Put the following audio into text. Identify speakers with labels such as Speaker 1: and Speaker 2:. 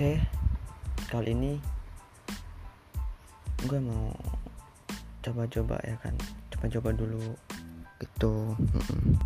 Speaker 1: oke kali ini gue mau coba-coba ya kan coba-coba dulu gitu Mm-mm.